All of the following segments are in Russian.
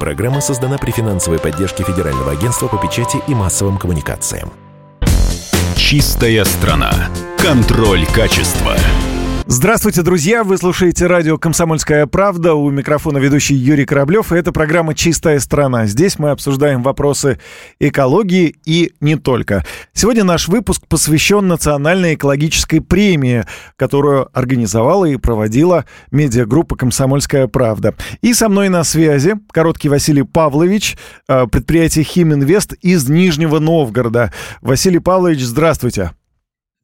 Программа создана при финансовой поддержке Федерального агентства по печати и массовым коммуникациям. Чистая страна. Контроль качества. Здравствуйте, друзья! Вы слушаете радио «Комсомольская правда». У микрофона ведущий Юрий Кораблев. И это программа «Чистая страна». Здесь мы обсуждаем вопросы экологии и не только. Сегодня наш выпуск посвящен Национальной экологической премии, которую организовала и проводила медиагруппа «Комсомольская правда». И со мной на связи короткий Василий Павлович, э, предприятие «Химинвест» из Нижнего Новгорода. Василий Павлович, здравствуйте.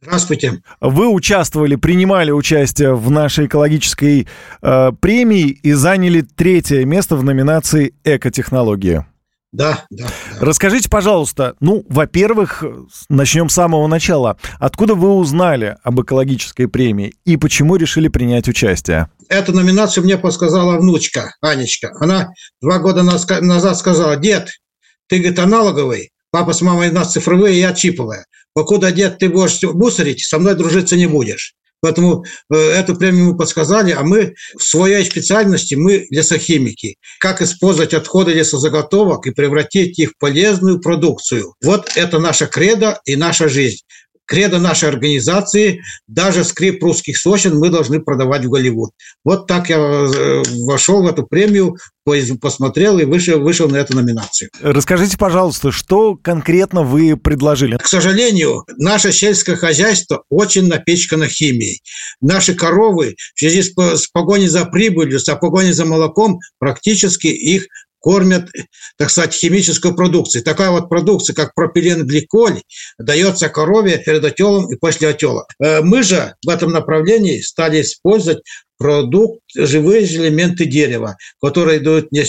Здравствуйте. Вы участвовали, принимали участие в нашей экологической э, премии и заняли третье место в номинации «Экотехнологии». Да, да, да. Расскажите, пожалуйста, ну, во-первых, начнем с самого начала. Откуда вы узнали об экологической премии и почему решили принять участие? Эту номинацию мне подсказала внучка Анечка. Она два года назад сказала, дед, ты, говорит, аналоговый, папа с мамой у нас цифровые, я чиповая покуда, дед, ты будешь мусорить, со мной дружиться не будешь. Поэтому э, эту премию мы подсказали, а мы в своей специальности, мы лесохимики. Как использовать отходы лесозаготовок и превратить их в полезную продукцию. Вот это наша кредо и наша жизнь. Кредо нашей организации, даже скрип русских сосен мы должны продавать в Голливуд. Вот так я э, вошел в эту премию, посмотрел и вышел, вышел на эту номинацию. Расскажите, пожалуйста, что конкретно вы предложили? К сожалению, наше сельское хозяйство очень напичкано химией. Наши коровы в связи с погоней за прибылью, с погоней за молоком, практически их кормят, так сказать, химической продукцией. Такая вот продукция, как пропиленгликоль, дается корове перед отелом и после отела. Э, мы же в этом направлении стали использовать продукт, живые элементы дерева, которые дают не,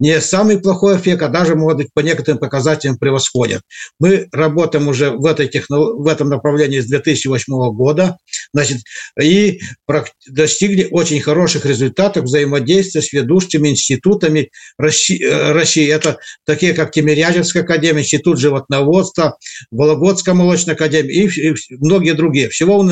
не самый плохой эффект, а даже, может быть, по некоторым показателям превосходят. Мы работаем уже в, этой технолог... в этом направлении с 2008 года значит, и достигли очень хороших результатов взаимодействия с ведущими институтами России. Э, России. Это такие, как Тимирязевская академия, Институт животноводства, Вологодская молочная академия и многие другие. Всего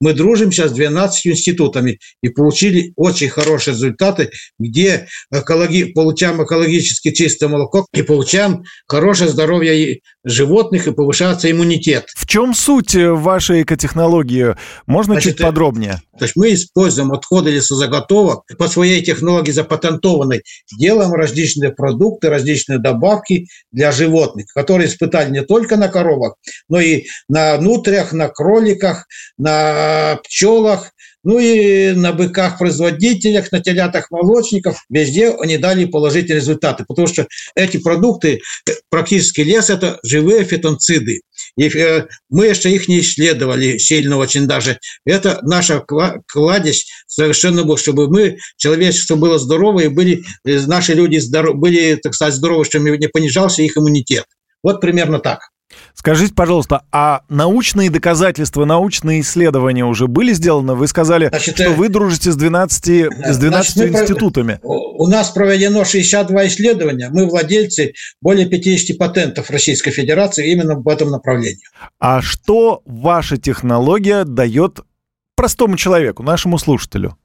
мы дружим сейчас с 12 институтами и получаем получили очень хорошие результаты, где экологи, получаем экологически чистое молоко и получаем хорошее здоровье животных и повышается иммунитет. В чем суть вашей экотехнологии? Можно Значит, чуть подробнее? То есть мы используем отходы лесозаготовок по своей технологии запатентованной, делаем различные продукты, различные добавки для животных, которые испытали не только на коровах, но и на нутрях, на кроликах, на пчелах, ну и на быках-производителях, на телятах-молочников, везде они дали положительные результаты, потому что эти продукты, э, практически лес – это живые фитонциды. И э, мы еще их не исследовали сильно очень даже. Это наша кладезь совершенно была, чтобы мы, человечество было здоровое, и были, э, наши люди здоров, были, так сказать, здоровы, чтобы не понижался их иммунитет. Вот примерно так. Скажите, пожалуйста, а научные доказательства, научные исследования уже были сделаны? Вы сказали, значит, что вы дружите с 12, с 12 значит, институтами. У нас проведено 62 исследования. Мы владельцы более 50 патентов Российской Федерации именно в этом направлении. А что ваша технология дает простому человеку, нашему слушателю?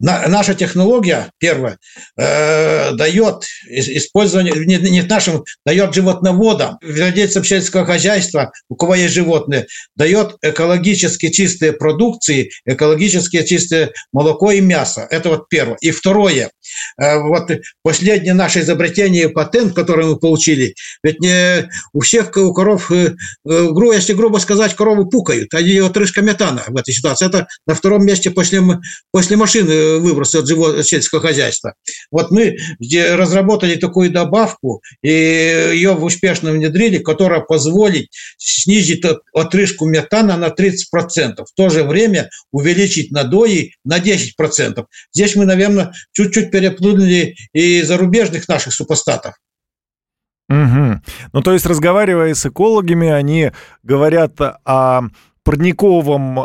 На, наша технология, первое, э, дает использование, не, не нашим, дает животноводам, владельцам сельского хозяйства, у кого есть животные, дает экологически чистые продукции, экологически чистое молоко и мясо. Это вот первое. И второе, э, вот последнее наше изобретение, патент, который мы получили, ведь не у всех у коров, э, э если грубо сказать, коровы пукают, они отрыжка метана в этой ситуации. Это на втором месте после, после машины машины выбросы от сельского хозяйства. Вот мы разработали такую добавку, и ее успешно внедрили, которая позволит снизить отрыжку метана на 30%, в то же время увеличить надои на 10%. Здесь мы, наверное, чуть-чуть переплюнули и зарубежных наших супостатов. Угу. Ну, то есть, разговаривая с экологами, они говорят о парниковом э,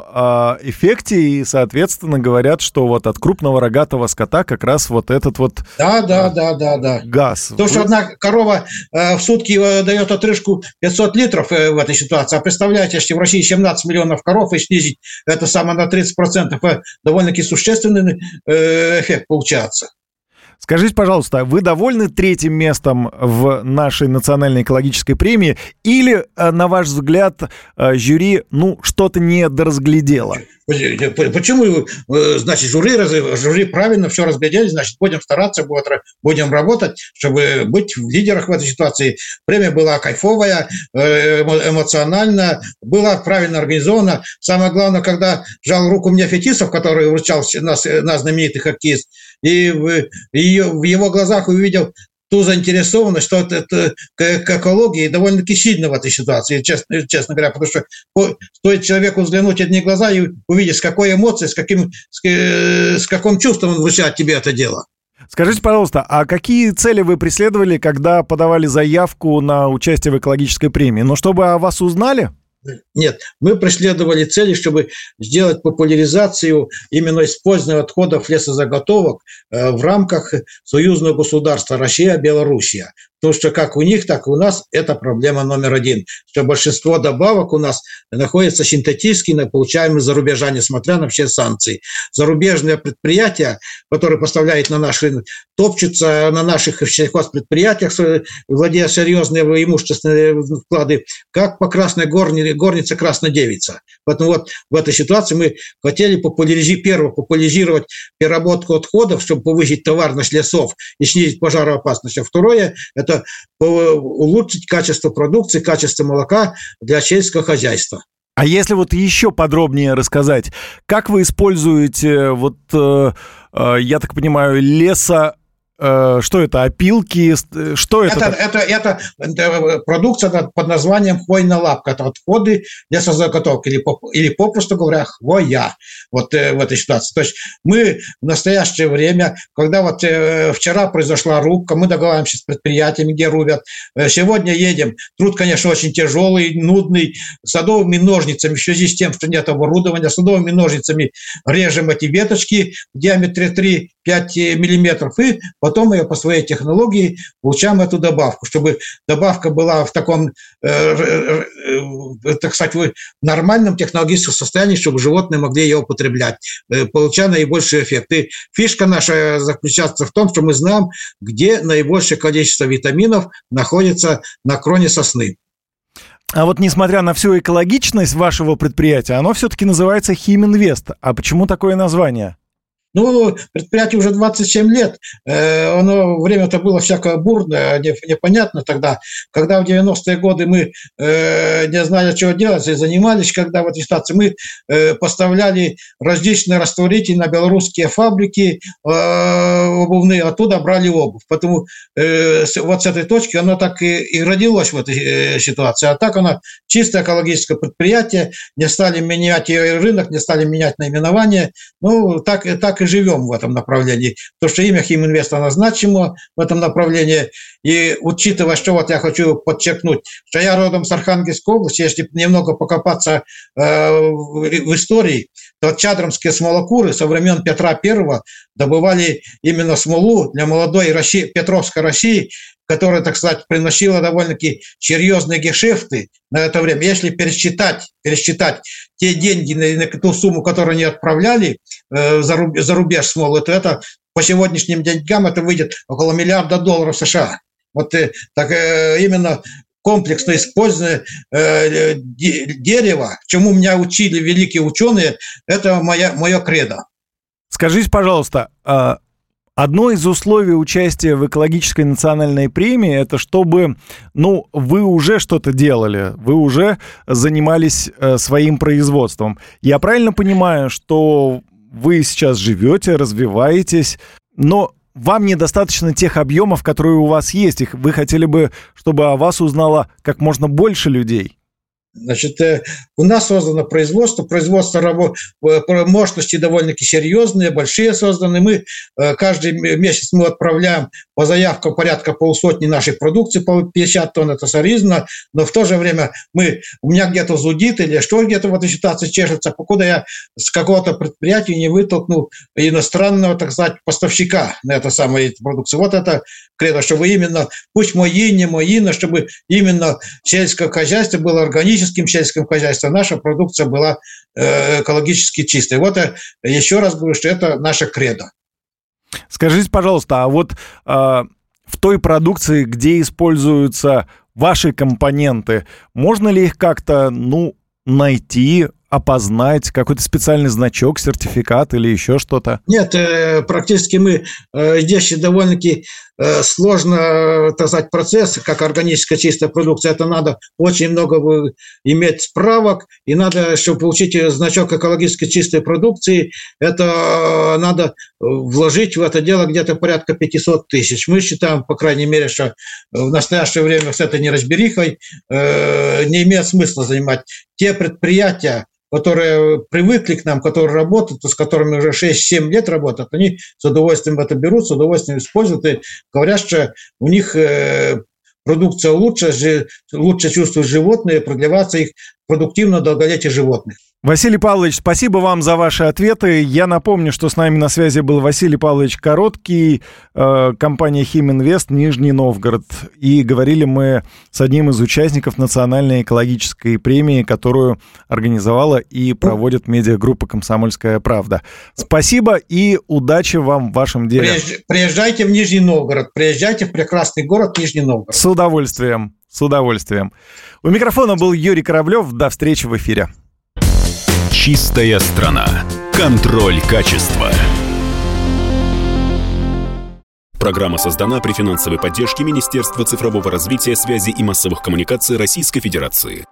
эффекте и, соответственно, говорят, что вот от крупного рогатого скота как раз вот этот вот да, да, э, да, да, да. газ. То, что одна корова э, в сутки э, дает отрыжку 500 литров э, в этой ситуации, а представляете, если в России 17 миллионов коров и снизить это самое на 30%, э, довольно-таки существенный э, эффект получается. Скажите, пожалуйста, вы довольны третьим местом в нашей национальной экологической премии или, э, на ваш взгляд, э, жюри, ну, что-то не доразглядело? Почему, э, значит, жюри, жюри правильно все разглядели, значит, будем стараться, будем работать, чтобы быть в лидерах в этой ситуации. Премия была кайфовая, эмоциональная, была правильно организована. Самое главное, когда жал руку мне Фетисов, который вручал нас, нас знаменитый хоккеист, и в, и в его глазах увидел ту заинтересованность, что это, это к, экологии довольно-таки сильно в этой ситуации, честно, честно говоря, потому что стоит человеку взглянуть одни глаза и увидеть, с какой эмоцией, с каким, с, с каким чувством он вручает тебе это дело. Скажите, пожалуйста, а какие цели вы преследовали, когда подавали заявку на участие в экологической премии? Ну, чтобы о вас узнали? Нет, мы преследовали цели, чтобы сделать популяризацию именно использования отходов лесозаготовок э, в рамках союзного государства Россия-Белоруссия. Потому что как у них, так и у нас это проблема номер один. Что большинство добавок у нас находятся синтетические, получаемые за рубежа, несмотря на все санкции. Зарубежные предприятия, которые поставляют на наш рынок, топчутся на наших сельхозпредприятиях, владея серьезные имущественные вклады, как по красной горнице, горнице красная девица. Поэтому вот в этой ситуации мы хотели популяризировать, первое, популяризировать переработку отходов, чтобы повысить товарность лесов и снизить пожароопасность. А второе – это это улучшить качество продукции, качество молока для сельского хозяйства. А если вот еще подробнее рассказать, как вы используете вот, э, э, я так понимаю, лесо Э, что это, опилки, что это? Это, это, это продукция под названием хвойная лапка, это отходы лесозаготовки, или, или попросту говоря, хвоя вот э, в этой ситуации. То есть мы в настоящее время, когда вот э, вчера произошла рубка, мы договариваемся с предприятиями, где рубят, сегодня едем, труд, конечно, очень тяжелый, нудный, садовыми ножницами, в связи с тем, что нет оборудования, садовыми ножницами режем эти веточки в диаметре 3-5 миллиметров и потом ее по своей технологии получаем эту добавку, чтобы добавка была в таком, э, э, э, так сказать, в нормальном технологическом состоянии, чтобы животные могли ее употреблять, э, получая наибольший эффект. И фишка наша заключается в том, что мы знаем, где наибольшее количество витаминов находится на кроне сосны. А вот несмотря на всю экологичность вашего предприятия, оно все-таки называется Химинвест. А почему такое название? Ну, предприятие уже 27 лет, э, оно, время-то было всякое бурное, непонятно тогда. Когда в 90-е годы мы э, не знали, что делать, и занимались, когда в ситуации мы э, поставляли различные растворители на белорусские фабрики обувные, оттуда брали обувь. Поэтому вот с этой точки оно так и, и родилось в этой ситуации. А так оно чисто экологическое предприятие, не стали менять рынок, не стали менять наименование. Ну, так, так и живем в этом направлении. То, что имя Химинвест, оно в этом направлении. И учитывая, что вот я хочу подчеркнуть, что я родом с Архангельской области, если немного покопаться э, в истории, то чадромские смолокуры со времен Петра I добывали именно смолу для молодой России, Петровской России, которая, так сказать, приносила довольно-таки серьезные гешефты на это время. Если пересчитать, пересчитать те деньги на, на ту сумму, которую они отправляли э, за, рубеж, за рубеж смолы, то это по сегодняшним деньгам это выйдет около миллиарда долларов США. Вот э, так э, именно комплексно использование э, дерева, чему меня учили великие ученые, это моя, мое кредо. Скажите, пожалуйста, а Одно из условий участия в экологической национальной премии это чтобы, ну, вы уже что-то делали, вы уже занимались э, своим производством. Я правильно понимаю, что вы сейчас живете, развиваетесь, но вам недостаточно тех объемов, которые у вас есть. Их вы хотели бы, чтобы о вас узнало как можно больше людей. Значит, э, у нас создано производство, производство э, мощности довольно-таки серьезные, большие созданы. Мы э, каждый месяц мы отправляем по заявкам порядка полсотни нашей продукции, по 50 тонн, это соризненно, но в то же время мы, у меня где-то зудит или что где-то в этой ситуации чешется, покуда я с какого-то предприятия не вытолкну иностранного, так сказать, поставщика на это самое продукции. Вот это кредо, чтобы именно, пусть мои, не мои, но чтобы именно сельское хозяйство было органическим сельским хозяйством, наша продукция была э, экологически чистой. Вот я еще раз говорю, что это наша кредо. Скажите, пожалуйста, а вот э, в той продукции, где используются ваши компоненты, можно ли их как-то, ну, найти, опознать, какой-то специальный значок, сертификат или еще что-то? Нет, э, практически мы э, здесь довольно-таки э, сложно, так сказать, процесс, как органическая чистая продукция. Это надо очень много иметь справок, и надо, чтобы получить значок экологически чистой продукции, это надо вложить в это дело где-то порядка 500 тысяч. Мы считаем, по крайней мере, что в настоящее время с этой неразберихой не имеет смысла занимать те предприятия, которые привыкли к нам, которые работают, с которыми уже 6-7 лет работают, они с удовольствием это берут, с удовольствием используют и говорят, что у них э, продукция лучше, лучше чувствуют животные, продлеваться их продуктивно долголетие животных. Василий Павлович, спасибо вам за ваши ответы. Я напомню, что с нами на связи был Василий Павлович Короткий, э, компания Химинвест, Нижний Новгород. И говорили мы с одним из участников национальной экологической премии, которую организовала и проводит медиагруппа «Комсомольская правда». Спасибо и удачи вам в вашем деле. Приезжайте в Нижний Новгород, приезжайте в прекрасный город Нижний Новгород. С удовольствием, с удовольствием. У микрофона был Юрий Кораблев. До встречи в эфире. Чистая страна. Контроль качества. Программа создана при финансовой поддержке Министерства цифрового развития, связи и массовых коммуникаций Российской Федерации.